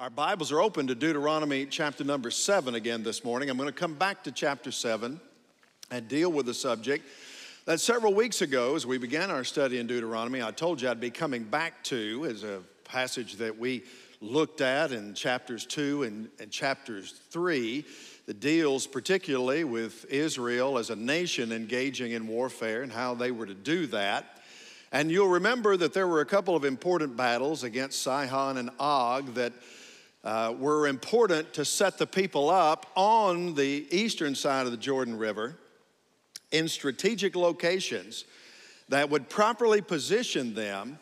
Our Bibles are open to Deuteronomy chapter number seven again this morning. I'm going to come back to chapter seven and deal with the subject that several weeks ago, as we began our study in Deuteronomy, I told you I'd be coming back to as a passage that we looked at in chapters two and, and chapters three that deals particularly with Israel as a nation engaging in warfare and how they were to do that. And you'll remember that there were a couple of important battles against Sihon and Og that uh, were important to set the people up on the eastern side of the Jordan River in strategic locations that would properly position them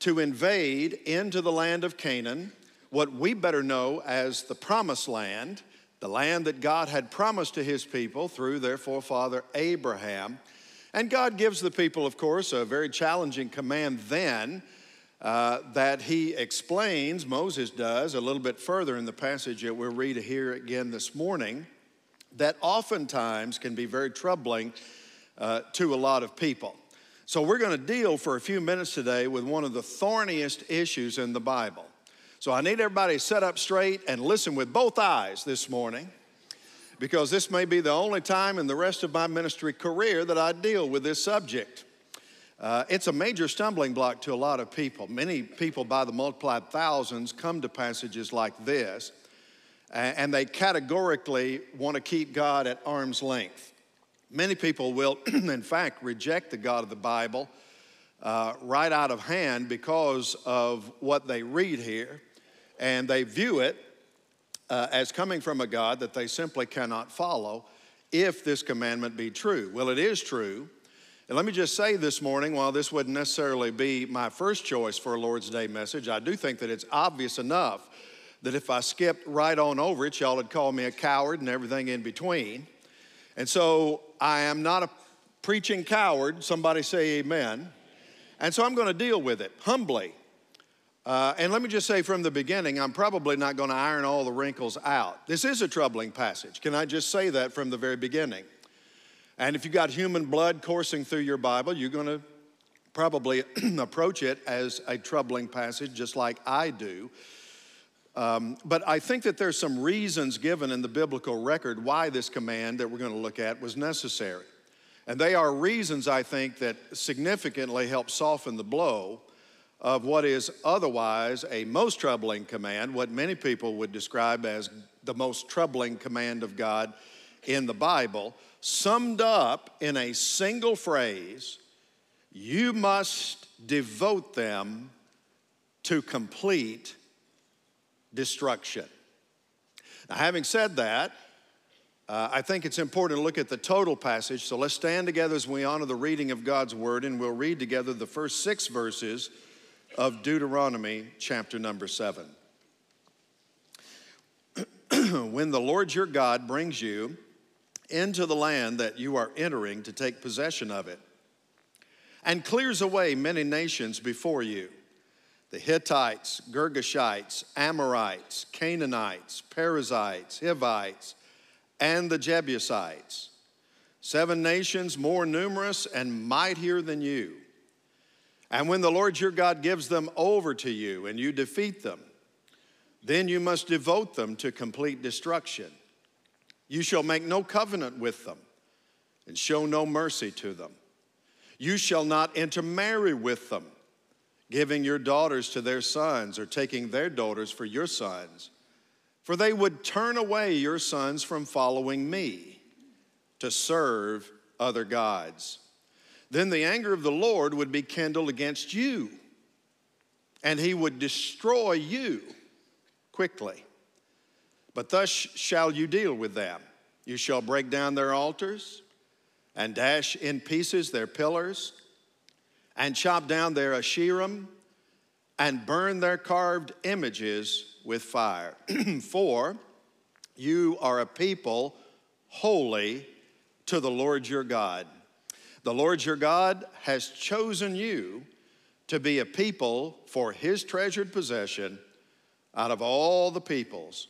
to invade into the land of Canaan, what we better know as the promised land, the land that God had promised to his people through their forefather Abraham. And God gives the people, of course, a very challenging command then uh, that he explains, Moses does, a little bit further in the passage that we'll read here again this morning, that oftentimes can be very troubling uh, to a lot of people. So, we're going to deal for a few minutes today with one of the thorniest issues in the Bible. So, I need everybody sit up straight and listen with both eyes this morning because this may be the only time in the rest of my ministry career that I deal with this subject. Uh, it's a major stumbling block to a lot of people. Many people, by the multiplied thousands, come to passages like this, and they categorically want to keep God at arm's length. Many people will, in fact, reject the God of the Bible uh, right out of hand because of what they read here, and they view it uh, as coming from a God that they simply cannot follow if this commandment be true. Well, it is true. And let me just say this morning, while this wouldn't necessarily be my first choice for a Lord's Day message, I do think that it's obvious enough that if I skipped right on over it, y'all would call me a coward and everything in between. And so I am not a preaching coward. Somebody say amen. And so I'm going to deal with it humbly. Uh, and let me just say from the beginning, I'm probably not going to iron all the wrinkles out. This is a troubling passage. Can I just say that from the very beginning? And if you've got human blood coursing through your Bible, you're going to probably approach it as a troubling passage, just like I do. Um, but I think that there's some reasons given in the biblical record why this command that we're going to look at was necessary. And they are reasons, I think, that significantly help soften the blow of what is otherwise a most troubling command, what many people would describe as the most troubling command of God in the Bible summed up in a single phrase you must devote them to complete destruction. Now, having said that, uh, I think it's important to look at the total passage. So let's stand together as we honor the reading of God's word, and we'll read together the first six verses of Deuteronomy chapter number seven. when the Lord your God brings you into the land that you are entering to take possession of it, and clears away many nations before you the Hittites, Girgashites, Amorites, Canaanites, Perizzites, Hivites, and the Jebusites. Seven nations more numerous and mightier than you. And when the Lord your God gives them over to you and you defeat them, then you must devote them to complete destruction. You shall make no covenant with them and show no mercy to them. You shall not intermarry with them, giving your daughters to their sons or taking their daughters for your sons. For they would turn away your sons from following me to serve other gods. Then the anger of the Lord would be kindled against you, and he would destroy you quickly. But thus shall you deal with them. You shall break down their altars and dash in pieces their pillars and chop down their Asherim and burn their carved images with fire. For you are a people holy to the Lord your God. The Lord your God has chosen you to be a people for his treasured possession out of all the peoples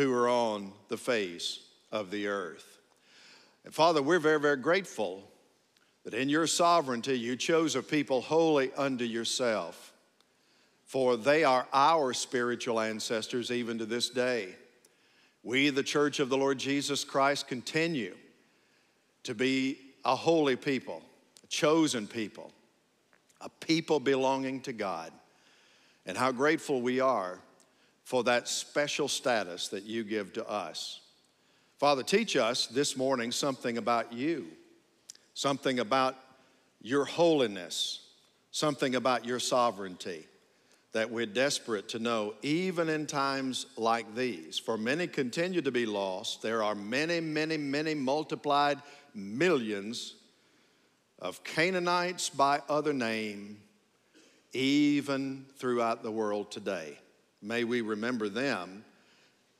who are on the face of the earth. And Father, we're very, very grateful that in your sovereignty you chose a people holy unto yourself. for they are our spiritual ancestors even to this day. We, the church of the Lord Jesus Christ, continue to be a holy people, a chosen people, a people belonging to God. And how grateful we are for that special status that you give to us. Father, teach us this morning something about you, something about your holiness, something about your sovereignty that we're desperate to know, even in times like these. For many continue to be lost. There are many, many, many multiplied millions of Canaanites by other name, even throughout the world today. May we remember them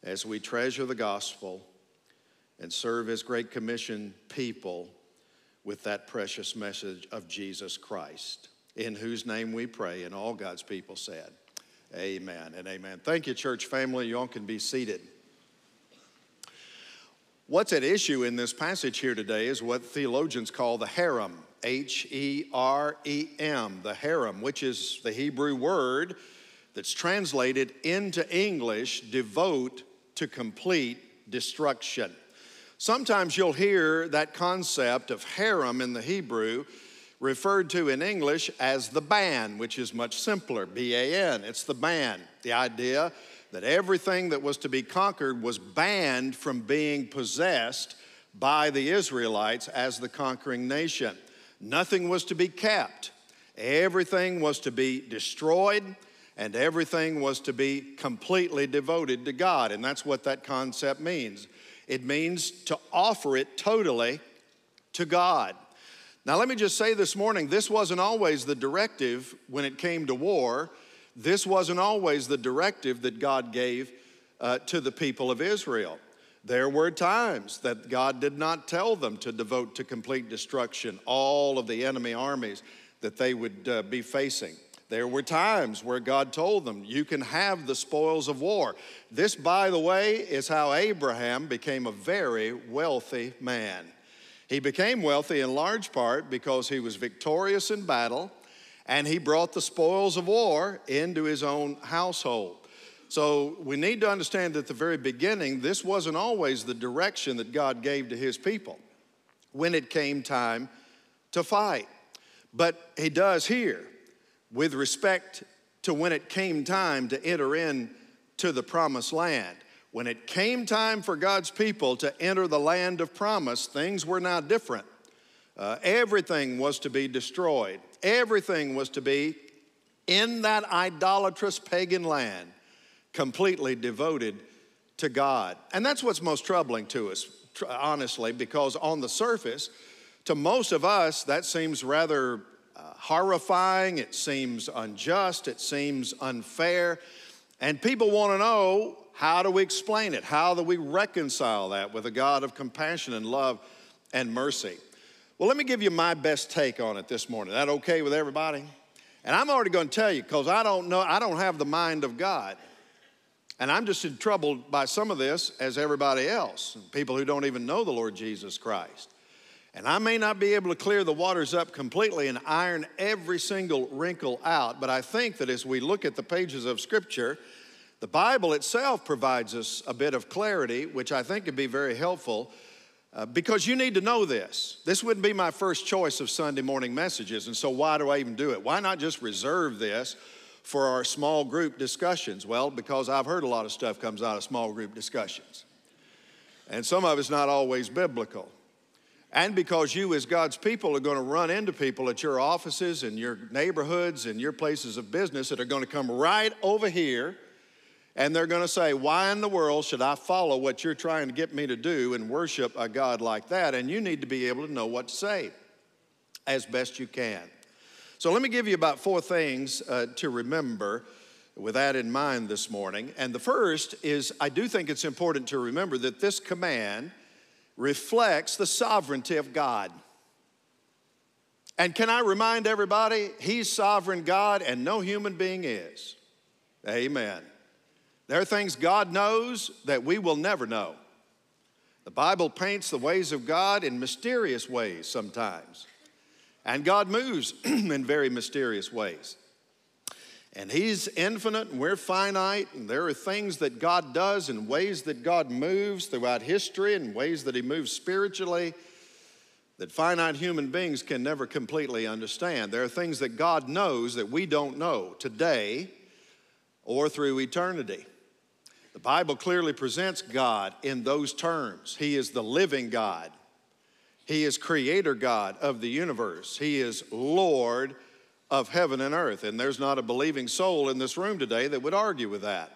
as we treasure the gospel and serve as Great Commission people with that precious message of Jesus Christ in whose name we pray. And all God's people said, Amen and amen. Thank you, church family. You all can be seated. What's at issue in this passage here today is what theologians call the herem, H E R E M, the herem, which is the Hebrew word that's translated into English devote to complete destruction. Sometimes you'll hear that concept of herem in the Hebrew referred to in English as the ban, which is much simpler B A N. It's the ban. The idea that everything that was to be conquered was banned from being possessed by the Israelites as the conquering nation. Nothing was to be kept, everything was to be destroyed, and everything was to be completely devoted to God. And that's what that concept means it means to offer it totally to God. Now, let me just say this morning this wasn't always the directive when it came to war. This wasn't always the directive that God gave uh, to the people of Israel. There were times that God did not tell them to devote to complete destruction all of the enemy armies that they would uh, be facing. There were times where God told them, You can have the spoils of war. This, by the way, is how Abraham became a very wealthy man. He became wealthy in large part because he was victorious in battle and he brought the spoils of war into his own household. So we need to understand that at the very beginning, this wasn't always the direction that God gave to his people when it came time to fight. But he does here with respect to when it came time to enter in to the promised land. When it came time for God's people to enter the land of promise, things were now different. Uh, everything was to be destroyed, everything was to be in that idolatrous pagan land, completely devoted to God. And that's what's most troubling to us, honestly, because on the surface, to most of us, that seems rather horrifying, it seems unjust, it seems unfair. And people want to know how do we explain it? How do we reconcile that with a God of compassion and love and mercy? Well, let me give you my best take on it this morning. That okay with everybody? And I'm already going to tell you because I don't know, I don't have the mind of God. And I'm just in trouble by some of this as everybody else, people who don't even know the Lord Jesus Christ. And I may not be able to clear the waters up completely and iron every single wrinkle out, but I think that as we look at the pages of Scripture, the Bible itself provides us a bit of clarity, which I think could be very helpful uh, because you need to know this. This wouldn't be my first choice of Sunday morning messages, and so why do I even do it? Why not just reserve this for our small group discussions? Well, because I've heard a lot of stuff comes out of small group discussions, and some of it's not always biblical. And because you, as God's people, are going to run into people at your offices and your neighborhoods and your places of business that are going to come right over here and they're going to say, Why in the world should I follow what you're trying to get me to do and worship a God like that? And you need to be able to know what to say as best you can. So, let me give you about four things uh, to remember with that in mind this morning. And the first is I do think it's important to remember that this command reflects the sovereignty of God. And can I remind everybody, He's sovereign God and no human being is. Amen. There are things God knows that we will never know. The Bible paints the ways of God in mysterious ways sometimes, and God moves in very mysterious ways. And He's infinite and we're finite, and there are things that God does and ways that God moves throughout history and ways that He moves spiritually that finite human beings can never completely understand. There are things that God knows that we don't know today or through eternity. The Bible clearly presents God in those terms. He is the living God, He is creator God of the universe, He is Lord of heaven and earth. And there's not a believing soul in this room today that would argue with that.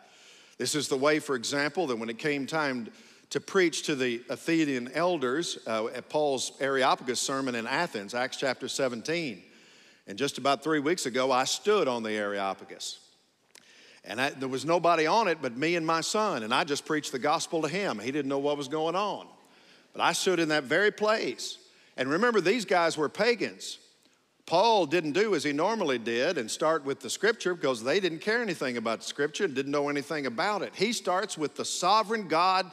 This is the way, for example, that when it came time to preach to the Athenian elders uh, at Paul's Areopagus sermon in Athens, Acts chapter 17. And just about three weeks ago, I stood on the Areopagus. And I, there was nobody on it but me and my son, and I just preached the gospel to him. He didn't know what was going on. But I stood in that very place. And remember, these guys were pagans. Paul didn't do as he normally did and start with the scripture because they didn't care anything about scripture and didn't know anything about it. He starts with the sovereign God,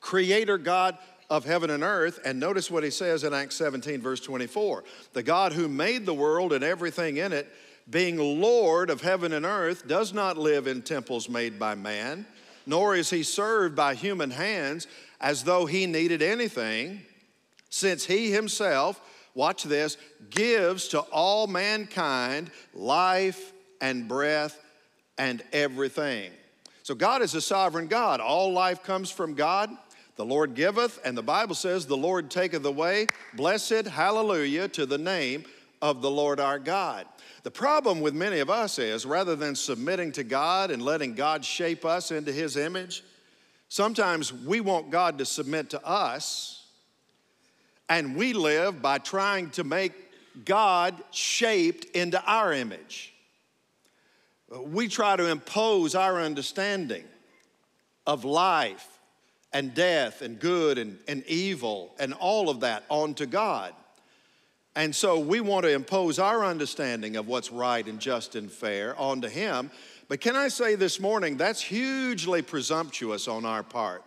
creator God of heaven and earth. And notice what he says in Acts 17, verse 24 the God who made the world and everything in it being Lord of heaven and earth, does not live in temples made by man, nor is he served by human hands as though he needed anything, since he himself, watch this, gives to all mankind life and breath and everything. So God is a sovereign God. All life comes from God. The Lord giveth, and the Bible says, The Lord taketh away. Blessed, hallelujah, to the name of the Lord our God. The problem with many of us is rather than submitting to God and letting God shape us into His image, sometimes we want God to submit to us, and we live by trying to make God shaped into our image. We try to impose our understanding of life and death and good and, and evil and all of that onto God. And so we want to impose our understanding of what's right and just and fair onto Him. But can I say this morning, that's hugely presumptuous on our part.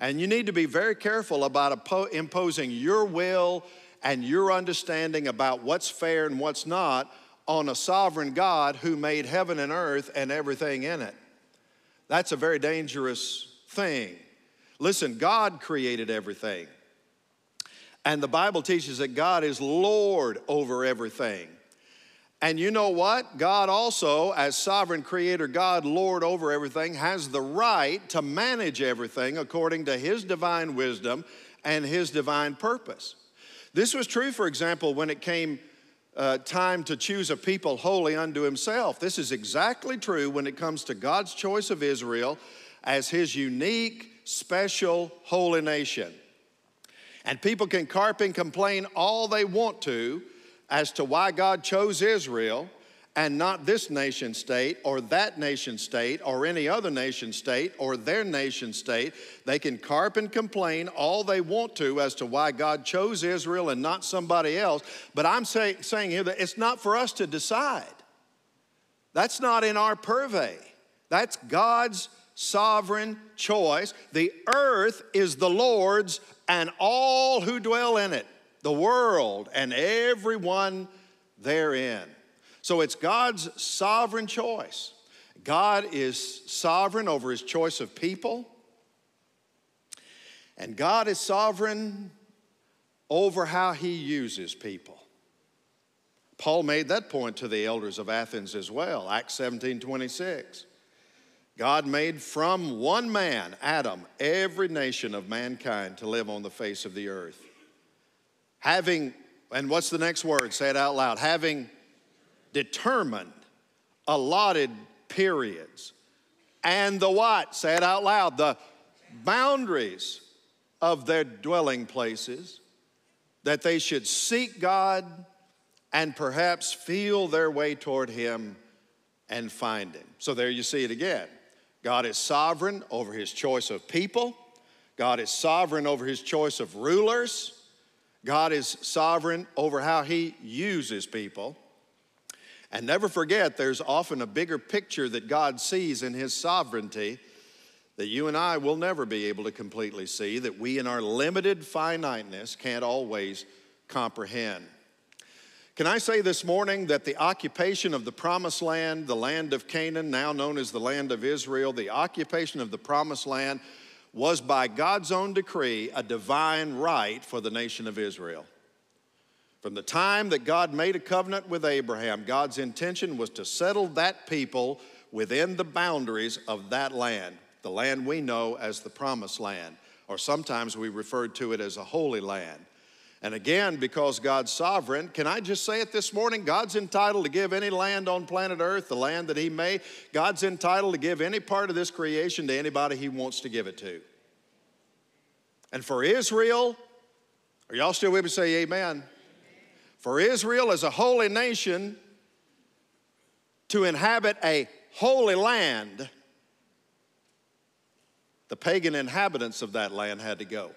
And you need to be very careful about imposing your will and your understanding about what's fair and what's not on a sovereign God who made heaven and earth and everything in it. That's a very dangerous thing. Listen, God created everything. And the Bible teaches that God is Lord over everything. And you know what? God also, as sovereign creator, God, Lord over everything, has the right to manage everything according to his divine wisdom and his divine purpose. This was true, for example, when it came uh, time to choose a people holy unto himself. This is exactly true when it comes to God's choice of Israel as his unique, special, holy nation. And people can carp and complain all they want to as to why God chose Israel and not this nation state or that nation state or any other nation state or their nation state. They can carp and complain all they want to as to why God chose Israel and not somebody else. But I'm say, saying here that it's not for us to decide. That's not in our purvey. That's God's sovereign choice. The earth is the Lord's and all who dwell in it, the world and everyone therein. So it's God's sovereign choice. God is sovereign over his choice of people, and God is sovereign over how he uses people. Paul made that point to the elders of Athens as well, Acts 17 26. God made from one man, Adam, every nation of mankind to live on the face of the earth. Having, and what's the next word? Say it out loud. Having determined allotted periods and the what? Say it out loud. The boundaries of their dwelling places, that they should seek God and perhaps feel their way toward Him and find Him. So there you see it again. God is sovereign over his choice of people. God is sovereign over his choice of rulers. God is sovereign over how he uses people. And never forget, there's often a bigger picture that God sees in his sovereignty that you and I will never be able to completely see, that we in our limited finiteness can't always comprehend. Can I say this morning that the occupation of the promised land, the land of Canaan, now known as the land of Israel, the occupation of the promised land was by God's own decree a divine right for the nation of Israel. From the time that God made a covenant with Abraham, God's intention was to settle that people within the boundaries of that land, the land we know as the promised land, or sometimes we referred to it as a holy land. And again, because God's sovereign, can I just say it this morning? God's entitled to give any land on planet Earth, the land that He may. God's entitled to give any part of this creation to anybody He wants to give it to. And for Israel, are y'all still with me? Say amen. For Israel as a holy nation to inhabit a holy land, the pagan inhabitants of that land had to go.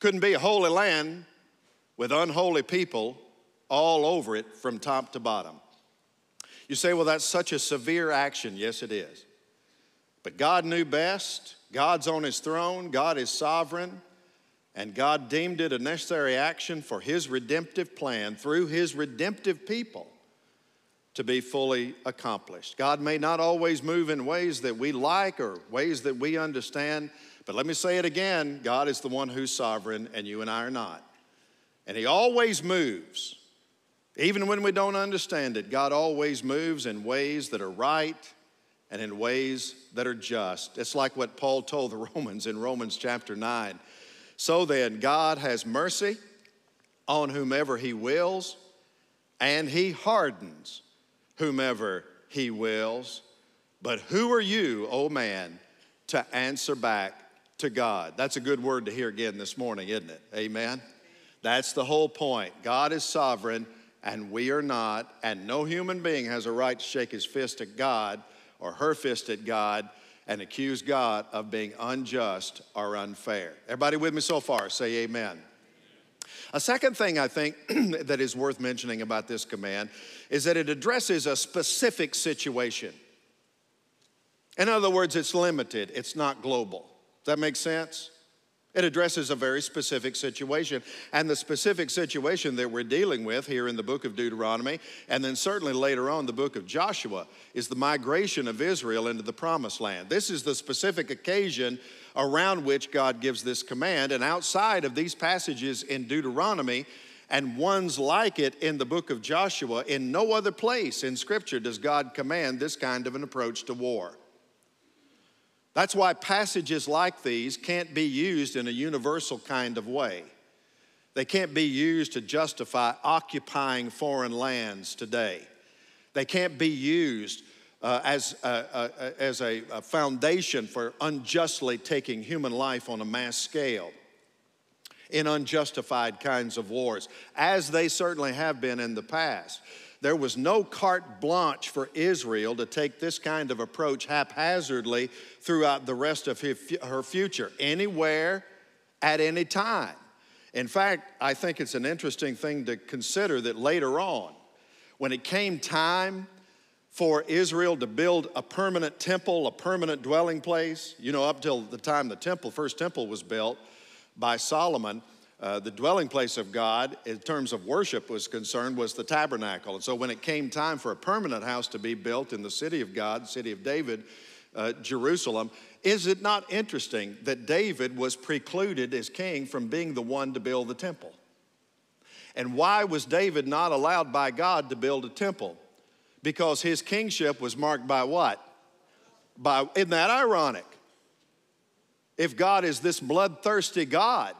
Couldn't be a holy land with unholy people all over it from top to bottom. You say, well, that's such a severe action. Yes, it is. But God knew best. God's on his throne, God is sovereign, and God deemed it a necessary action for his redemptive plan through his redemptive people to be fully accomplished. God may not always move in ways that we like or ways that we understand, but let me say it again God is the one who's sovereign, and you and I are not. And He always moves. Even when we don't understand it, God always moves in ways that are right and in ways that are just. It's like what Paul told the Romans in Romans chapter 9. So then, God has mercy on whomever He wills, and He hardens whomever He wills. But who are you, O oh man, to answer back to God. That's a good word to hear again this morning, isn't it? Amen. That's the whole point. God is sovereign and we are not, and no human being has a right to shake his fist at God or her fist at God and accuse God of being unjust or unfair. Everybody with me so far? Say amen. A second thing I think that is worth mentioning about this command is that it addresses a specific situation. In other words, it's limited, it's not global that make sense? It addresses a very specific situation. And the specific situation that we're dealing with here in the book of Deuteronomy, and then certainly later on the book of Joshua, is the migration of Israel into the promised land. This is the specific occasion around which God gives this command. And outside of these passages in Deuteronomy, and ones like it in the book of Joshua, in no other place in Scripture does God command this kind of an approach to war. That's why passages like these can't be used in a universal kind of way. They can't be used to justify occupying foreign lands today. They can't be used uh, as, a, a, as a, a foundation for unjustly taking human life on a mass scale in unjustified kinds of wars, as they certainly have been in the past. There was no carte blanche for Israel to take this kind of approach haphazardly throughout the rest of her future, anywhere, at any time. In fact, I think it's an interesting thing to consider that later on, when it came time for Israel to build a permanent temple, a permanent dwelling place, you know, up till the time the temple, first temple was built by Solomon, uh, the dwelling place of God, in terms of worship, was concerned, was the tabernacle. And so, when it came time for a permanent house to be built in the city of God, city of David, uh, Jerusalem, is it not interesting that David was precluded as king from being the one to build the temple? And why was David not allowed by God to build a temple? Because his kingship was marked by what? By, isn't that ironic? If God is this bloodthirsty God,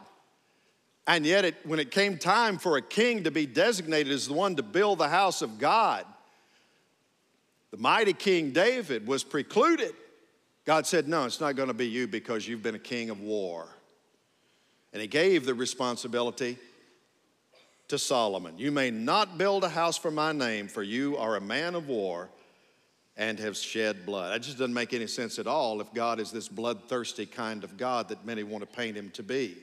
and yet, it, when it came time for a king to be designated as the one to build the house of God, the mighty King David was precluded. God said, No, it's not going to be you because you've been a king of war. And he gave the responsibility to Solomon You may not build a house for my name, for you are a man of war and have shed blood. That just doesn't make any sense at all if God is this bloodthirsty kind of God that many want to paint him to be.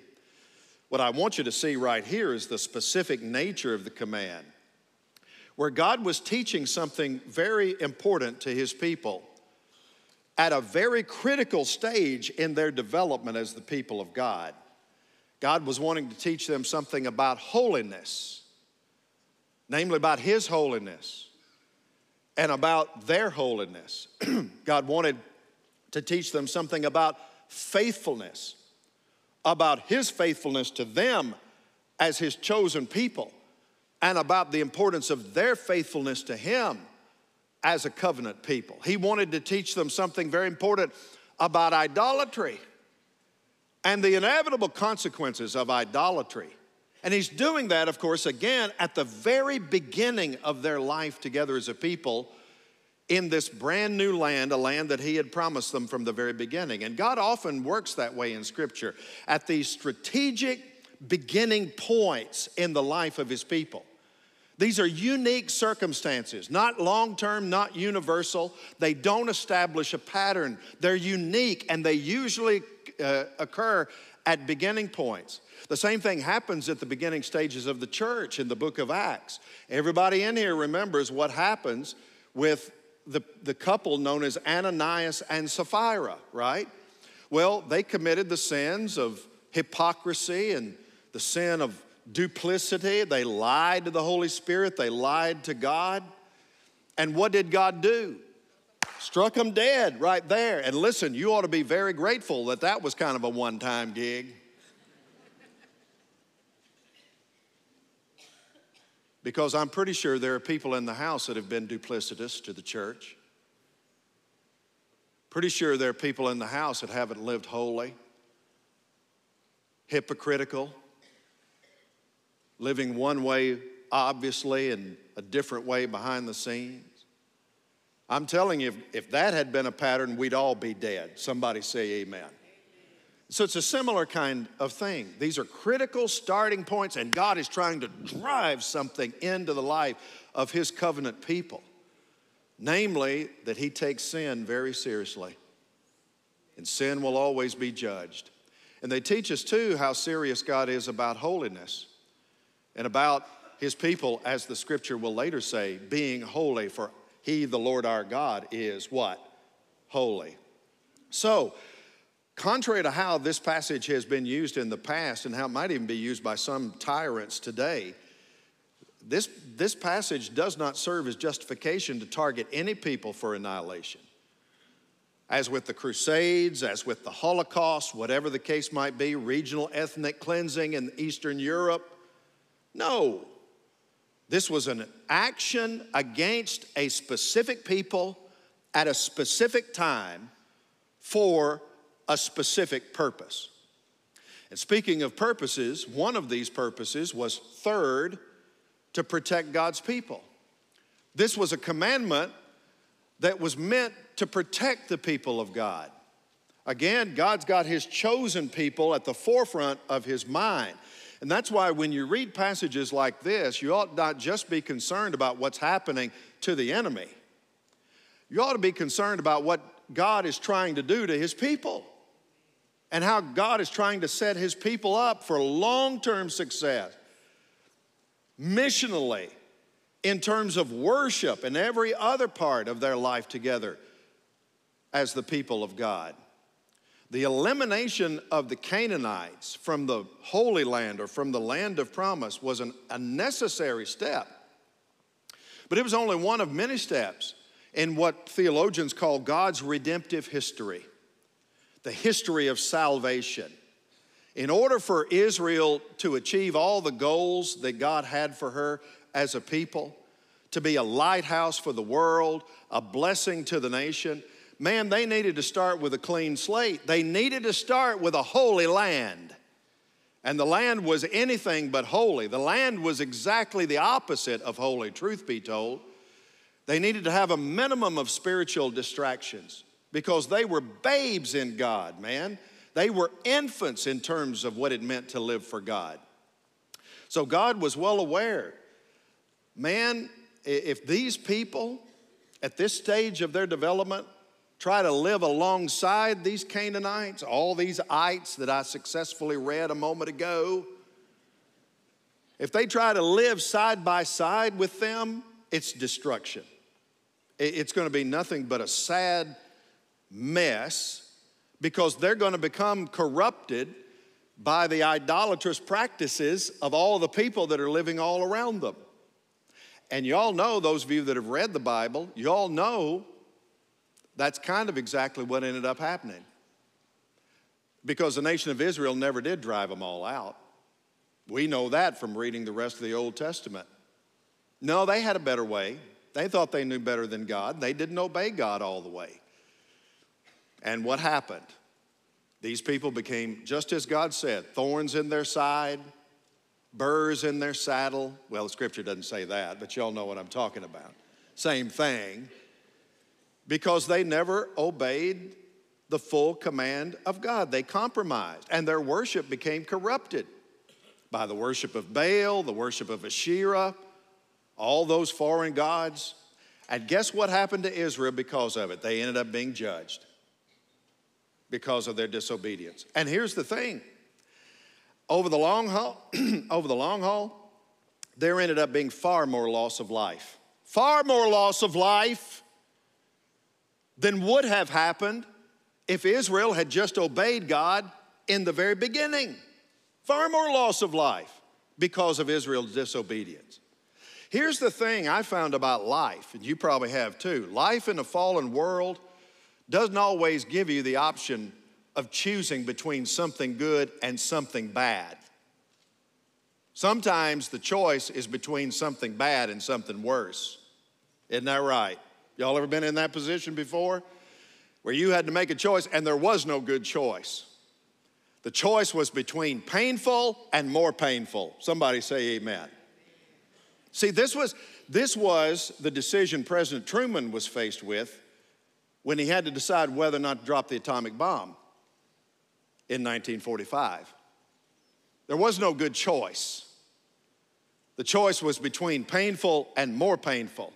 What I want you to see right here is the specific nature of the command, where God was teaching something very important to his people at a very critical stage in their development as the people of God. God was wanting to teach them something about holiness. namely about His holiness and about their holiness. God wanted to teach them something about faithfulness, about His faithfulness to them as His chosen people, and about the importance of their faithfulness to Him as a covenant people. He wanted to teach them something very important about idolatry and the inevitable consequences of idolatry. And he's doing that, of course, again at the very beginning of their life together as a people in this brand new land, a land that he had promised them from the very beginning. And God often works that way in Scripture at these strategic beginning points in the life of his people. These are unique circumstances, not long term, not universal. They don't establish a pattern. They're unique and they usually uh, occur at beginning points. The same thing happens at the beginning stages of the church in the book of Acts. Everybody in here remembers what happens with the, the couple known as Ananias and Sapphira, right? Well, they committed the sins of hypocrisy and the sin of duplicity. They lied to the Holy Spirit, they lied to God. And what did God do? Struck them dead right there. And listen, you ought to be very grateful that that was kind of a one time gig. Because I'm pretty sure there are people in the house that have been duplicitous to the church. Pretty sure there are people in the house that haven't lived holy, hypocritical, living one way, obviously, and a different way behind the scenes. I'm telling you, if, if that had been a pattern, we'd all be dead. Somebody say amen. So it's a similar kind of thing. These are critical starting points, and God is trying to drive something into the life of His covenant people. Namely, that He takes sin very seriously, and sin will always be judged. And they teach us too how serious God is about holiness and about his people, as the scripture will later say, being holy, for he, the Lord our God, is what? Holy. So, contrary to how this passage has been used in the past and how it might even be used by some tyrants today, this, this passage does not serve as justification to target any people for annihilation. As with the Crusades, as with the Holocaust, whatever the case might be, regional ethnic cleansing in Eastern Europe, no. This was an action against a specific people at a specific time for a specific purpose. And speaking of purposes, one of these purposes was third, to protect God's people. This was a commandment that was meant to protect the people of God. Again, God's got His chosen people at the forefront of His mind. And that's why when you read passages like this, you ought not just be concerned about what's happening to the enemy. You ought to be concerned about what God is trying to do to his people and how God is trying to set his people up for long term success, missionally, in terms of worship and every other part of their life together as the people of God. The elimination of the Canaanites from the Holy Land or from the land of promise was an, a necessary step. But it was only one of many steps in what theologians call God's redemptive history, the history of salvation. In order for Israel to achieve all the goals that God had for her as a people, to be a lighthouse for the world, a blessing to the nation, man, they needed to start with a clean slate. They needed to start with a holy land. And the land was anything but holy. The land was exactly the opposite of holy, truth be told. They needed to have a minimum of spiritual distractions because they were babes in God, man. They were infants in terms of what it meant to live for God. So God was well aware. Man, if these people at this stage of their development try to live alongside these Canaanites, all these ites that I successfully read a moment ago, if they try to live side by side with them, it's destruction. It's going to be nothing but a sad mess because they're going to become corrupted by the idolatrous practices of all the people that are living all around them. And you all know, those of you that have read the Bible, you all know that's kind of exactly what ended up happening. Because the nation of Israel never did drive them all out. We know that from reading the rest of the Old Testament. No, they had a better way. They thought they knew better than God. They didn't obey God all the way. And what happened? These people became, just as God said, thorns in their side, burrs in their saddle. Well, the scripture doesn't say that, but y'all know what I'm talking about. Same thing. Because they never obeyed the full command of God. They compromised, and their worship became corrupted by the worship of Baal, the worship of Asherah, all those foreign gods. And guess what happened to Israel because of it? They ended up being judged because of their disobedience. And here's the thing over the long haul, over the long haul, there ended up being far more loss of life. Far more loss of life than would have happened if Israel had just obeyed God in the very beginning. Far more loss of life because of Israel's disobedience. Here's the thing I found about life, and you probably have too life in a fallen world doesn't always give you the option of choosing between something good and something bad. Sometimes the choice is between something bad and something worse. Isn't that right? Y'all ever been in that position before? Where you had to make a choice and there was no good choice. The choice was between painful and more painful. Somebody say amen. See, this was, this was the decision President Truman was faced with when he had to decide whether or not to drop the atomic bomb in 1945. There was no good choice. The choice was between painful and more painful.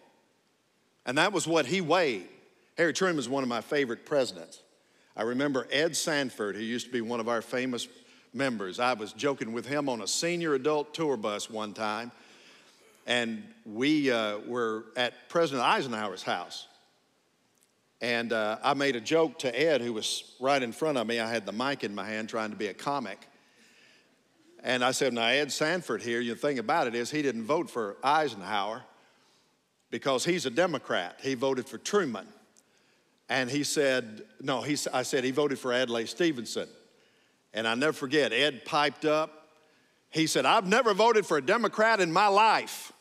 And that was what he weighed. Harry Truman was one of my favorite presidents. I remember Ed Sanford, who used to be one of our famous members. I was joking with him on a senior adult tour bus one time, and we uh, were at President Eisenhower's house. And uh, I made a joke to Ed, who was right in front of me. I had the mic in my hand trying to be a comic. And I said, Now, Ed Sanford here, the thing about it is he didn't vote for Eisenhower because he's a Democrat. He voted for Truman. And he said, No, he, I said he voted for Adlai Stevenson. And I never forget, Ed piped up. He said, I've never voted for a Democrat in my life.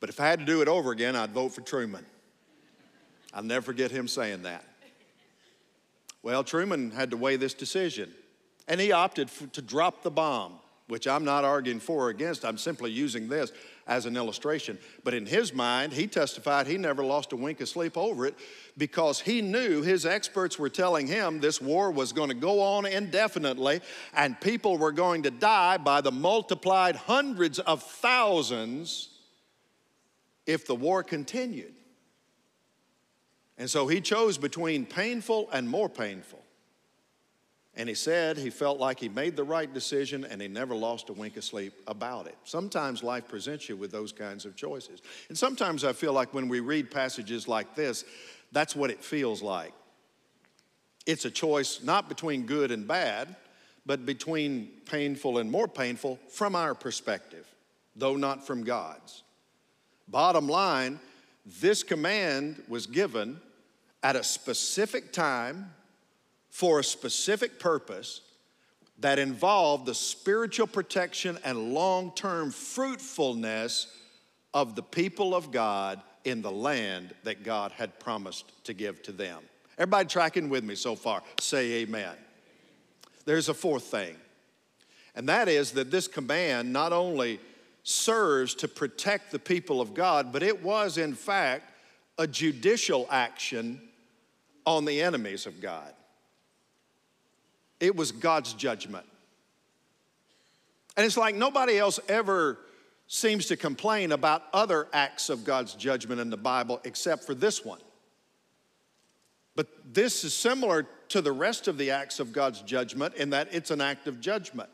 But if I had to do it over again, I'd vote for Truman. I'll never forget him saying that. Well, Truman had to weigh this decision, and he opted for, to drop the bomb, which I'm not arguing for or against. I'm simply using this as an illustration. But in his mind, he testified he never lost a wink of sleep over it because he knew his experts were telling him this war was going to go on indefinitely and people were going to die by the multiplied hundreds of thousands if the war continued. And so he chose between painful and more painful. And he said he felt like he made the right decision and he never lost a wink of sleep about it. Sometimes life presents you with those kinds of choices. And sometimes I feel like when we read passages like this, that's what it feels like. It's a choice not between good and bad, but between painful and more painful from our perspective, though not from God's. Bottom line, this command was given at a specific time for a specific purpose that involved the spiritual protection and long term fruitfulness of the people of God in the land that God had promised to give to them. Everybody tracking with me so far? Say amen. There's a fourth thing, and that is that this command not only serves to protect the people of God, but it was, in fact, a judicial action on the enemies of God. It was God's judgment. And it's like nobody else ever seems to complain about other acts of God's judgment in the Bible except for this one. But this is similar to the rest of the acts of God's judgment in that it's an act of judgment.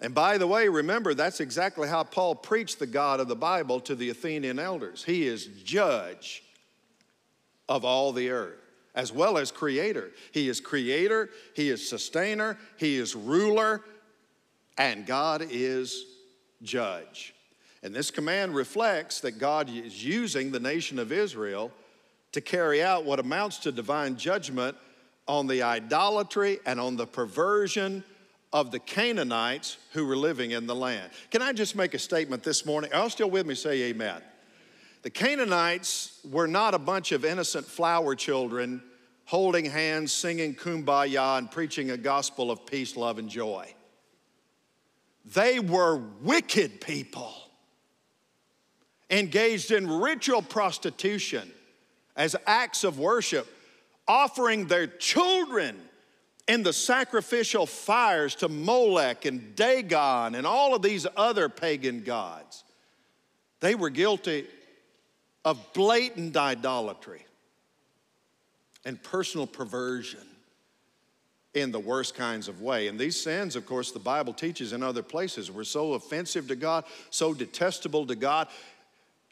And by the way, remember, that's exactly how Paul preached the God of the Bible to the Athenian elders. He is judge of all the earth, as well as creator. He is creator, he is sustainer, he is ruler, and God is judge. And this command reflects that God is using the nation of Israel to carry out what amounts to divine judgment on the idolatry and on the perversion of the Canaanites who were living in the land. Can I just make a statement this morning? Are you still with me? Say amen. The Canaanites were not a bunch of innocent flower children holding hands, singing kumbaya, and preaching a gospel of peace, love, and joy. They were wicked people engaged in ritual prostitution as acts of worship, offering their children in the sacrificial fires to Molech and Dagon and all of these other pagan gods. They were guilty of blatant idolatry and personal perversion in the worst kinds of way. And these sins, of course, the Bible teaches in other places were so offensive to God, so detestable to God.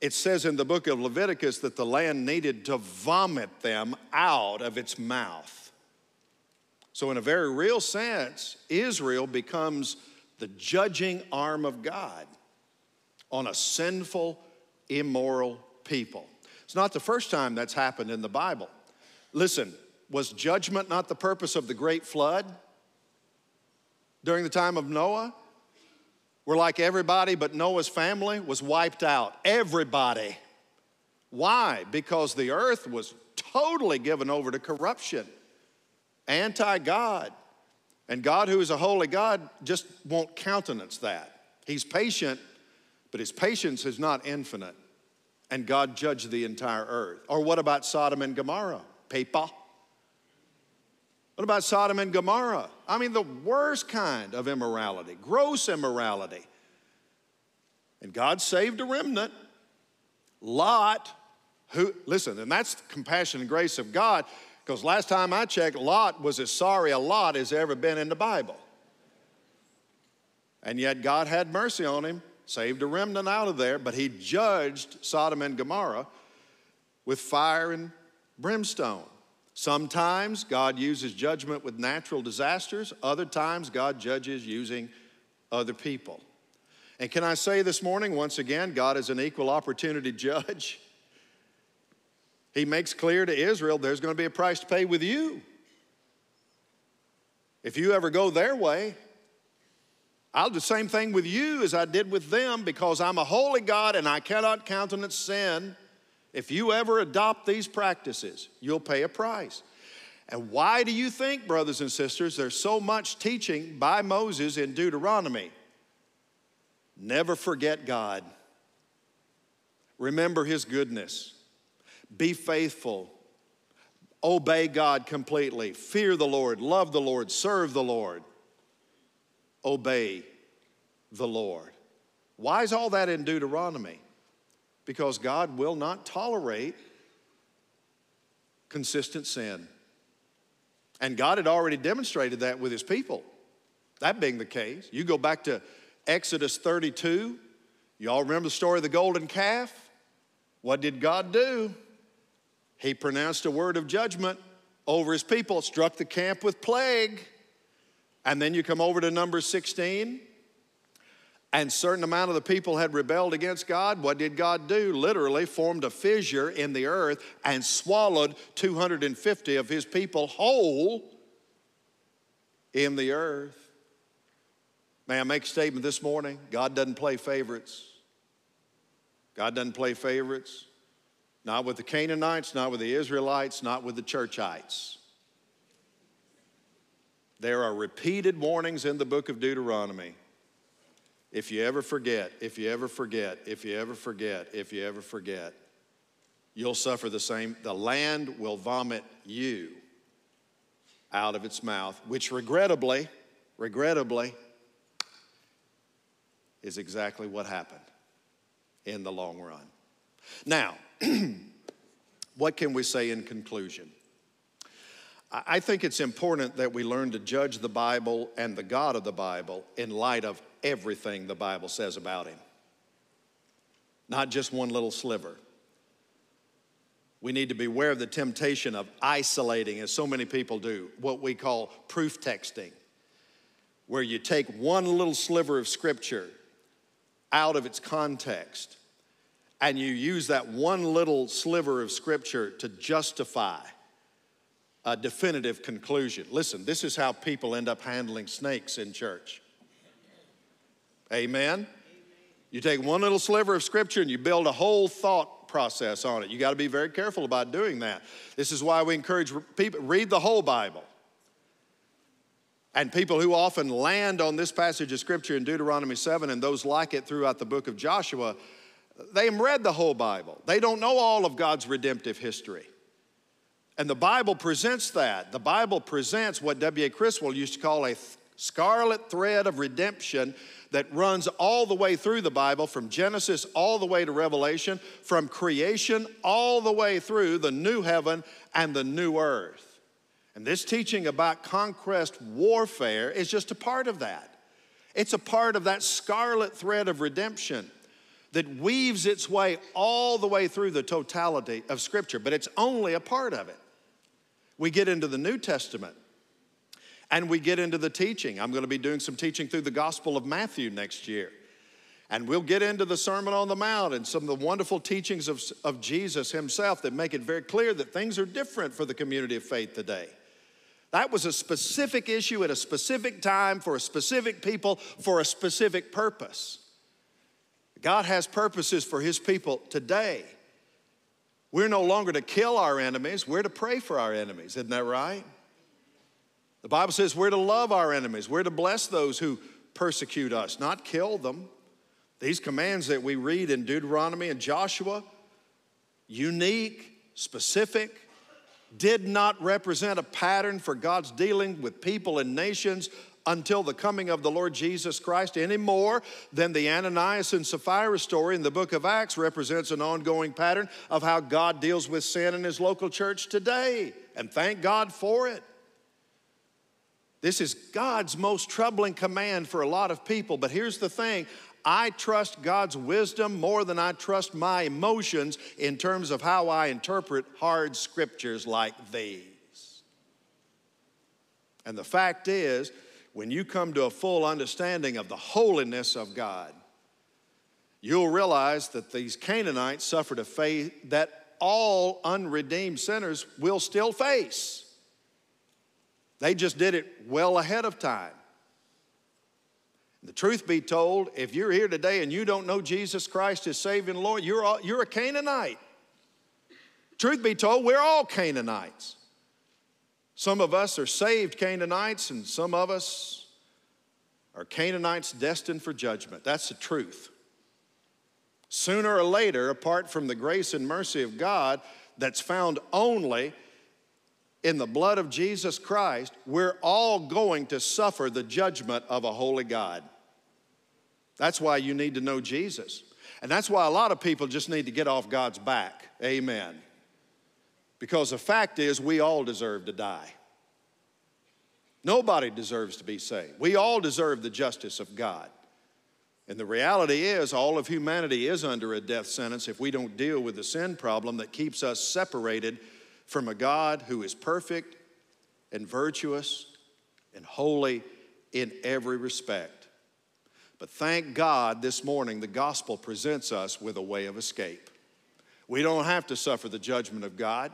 It says in the book of Leviticus that the land needed to vomit them out of its mouth. So, in a very real sense, Israel becomes the judging arm of God on a sinful, immoral people. It's not the first time that's happened in the Bible. Listen, was judgment not the purpose of the great flood during the time of Noah? We're like everybody but Noah's family was wiped out. Everybody. Why? Because the earth was totally given over to corruption, anti God. And God, who is a holy God, just won't countenance that. He's patient, but his patience is not infinite. And God judged the entire earth. Or what about Sodom and Gomorrah? People. What about Sodom and Gomorrah? I mean, the worst kind of immorality, gross immorality. And God saved a remnant. Lot, who, listen, and that's the compassion and grace of God, because last time I checked, Lot was as sorry a Lot as ever been in the Bible. And yet God had mercy on him, saved a remnant out of there, but he judged Sodom and Gomorrah with fire and brimstone. Sometimes God uses judgment with natural disasters, other times God judges using other people. And can I say this morning, once again, God is an equal opportunity judge. He makes clear to Israel there's going to be a price to pay with you. If you ever go their way, I'll do the same thing with you as I did with them because I'm a holy God and I cannot countenance sin. If you ever adopt these practices, you'll pay a price. And why do you think, brothers and sisters, there's so much teaching by Moses in Deuteronomy? Never forget God. Remember His goodness. Be faithful. Obey God completely. Fear the Lord. Love the Lord. Serve the Lord. Obey the Lord. Why is all that in Deuteronomy? because God will not tolerate consistent sin. And God had already demonstrated that with his people. That being the case, you go back to Exodus 32. You all remember the story of the golden calf? What did God do? He pronounced a word of judgment over his people, struck the camp with plague. And then you come over to number 16 and certain amount of the people had rebelled against God, what did God do? Literally formed a fissure in the earth and swallowed 250 of his people whole in the earth. May I make a statement this morning? God doesn't play favorites. God doesn't play favorites. Not with the Canaanites, not with the Israelites, not with the Churchites. There are repeated warnings in the book of Deuteronomy if you ever forget, if you ever forget, if you ever forget, if you ever forget, you'll suffer the same. The land will vomit you out of its mouth, which regrettably, regrettably, is exactly what happened in the long run. Now, what can we say in conclusion? I think it's important that we learn to judge the Bible and the God of the Bible in light of everything the Bible says about him, not just one little sliver. We need to beware of the temptation of isolating, as so many people do, what we call proof texting, where you take one little sliver of scripture out of its context and you use that one little sliver of scripture to justify a definitive conclusion. Listen, this is how people end up handling snakes in church. Amen? You take one little sliver of scripture and you build a whole thought process on it. You got to be very careful about doing that. This is why we encourage people read the whole Bible. And people who often land on this passage of scripture in Deuteronomy 7 and those like it throughout the book of Joshua, they have read the whole Bible. They don't know all of God's redemptive history. And the Bible presents that. The Bible presents what W.A. Criswell used to call a scarlet thread of redemption that runs all the way through the Bible from Genesis all the way to Revelation, from creation all the way through the new heaven and the new earth. And this teaching about conquest warfare is just a part of that. It's a part of that scarlet thread of redemption that weaves its way all the way through the totality of Scripture, but it's only a part of it. We get into the New Testament and we get into the teaching. I'm going to be doing some teaching through the Gospel of Matthew next year. And we'll get into the Sermon on the Mount and some of the wonderful teachings of, of Jesus himself that make it very clear that things are different for the community of faith today. That was a specific issue at a specific time for a specific people for a specific purpose. God has purposes for his people today. We're no longer to kill our enemies, we're to pray for our enemies. Isn't that right? The Bible says we're to love our enemies, we're to bless those who persecute us, not kill them. These commands that we read in Deuteronomy and Joshua, unique, specific, did not represent a pattern for God's dealing with people and nations until the coming of the Lord Jesus Christ any more than the Ananias and Sapphira story in the book of Acts represents an ongoing pattern of how God deals with sin in his local church today. And thank God for it. This is God's most troubling command for a lot of people. But here's the thing I trust God's wisdom more than I trust my emotions in terms of how I interpret hard scriptures like these. And the fact is, when you come to a full understanding of the holiness of God, you'll realize that these Canaanites suffered a fate that all unredeemed sinners will still face. They just did it well ahead of time. The truth be told, if you're here today and you don't know Jesus Christ as Savior and Lord, you're, all, you're a Canaanite. Truth be told, we're all Canaanites. Some of us are saved Canaanites, and some of us are Canaanites destined for judgment. That's the truth. Sooner or later, apart from the grace and mercy of God that's found only in the blood of Jesus Christ, we're all going to suffer the judgment of a holy God. That's why you need to know Jesus. And that's why a lot of people just need to get off God's back. Amen. Because the fact is, we all deserve to die. Nobody deserves to be saved. We all deserve the justice of God. And the reality is, all of humanity is under a death sentence if we don't deal with the sin problem that keeps us separated from a God who is perfect and virtuous and holy in every respect. But thank God this morning the gospel presents us with a way of escape. We don't have to suffer the judgment of God.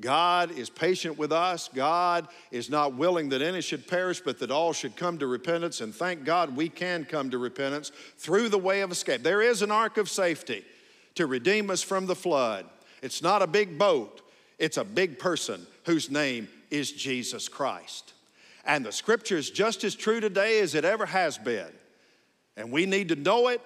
God is patient with us. God is not willing that any should perish, but that all should come to repentance. And thank God we can come to repentance through the way of escape. There is an ark of safety to redeem us from the flood. It's not a big boat, it's a big person whose name is Jesus Christ. And the scripture is just as true today as it ever has been. And we need to know it,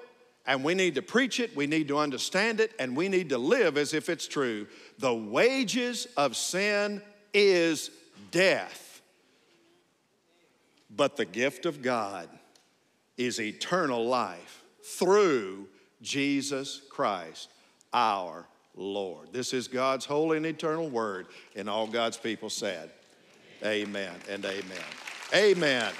and we need to preach it, we need to understand it, and we need to live as if it's true. The wages of sin is death, but the gift of God is eternal life through Jesus Christ, our Lord. This is God's holy and eternal word, and all God's people said, Amen, amen and amen. Amen.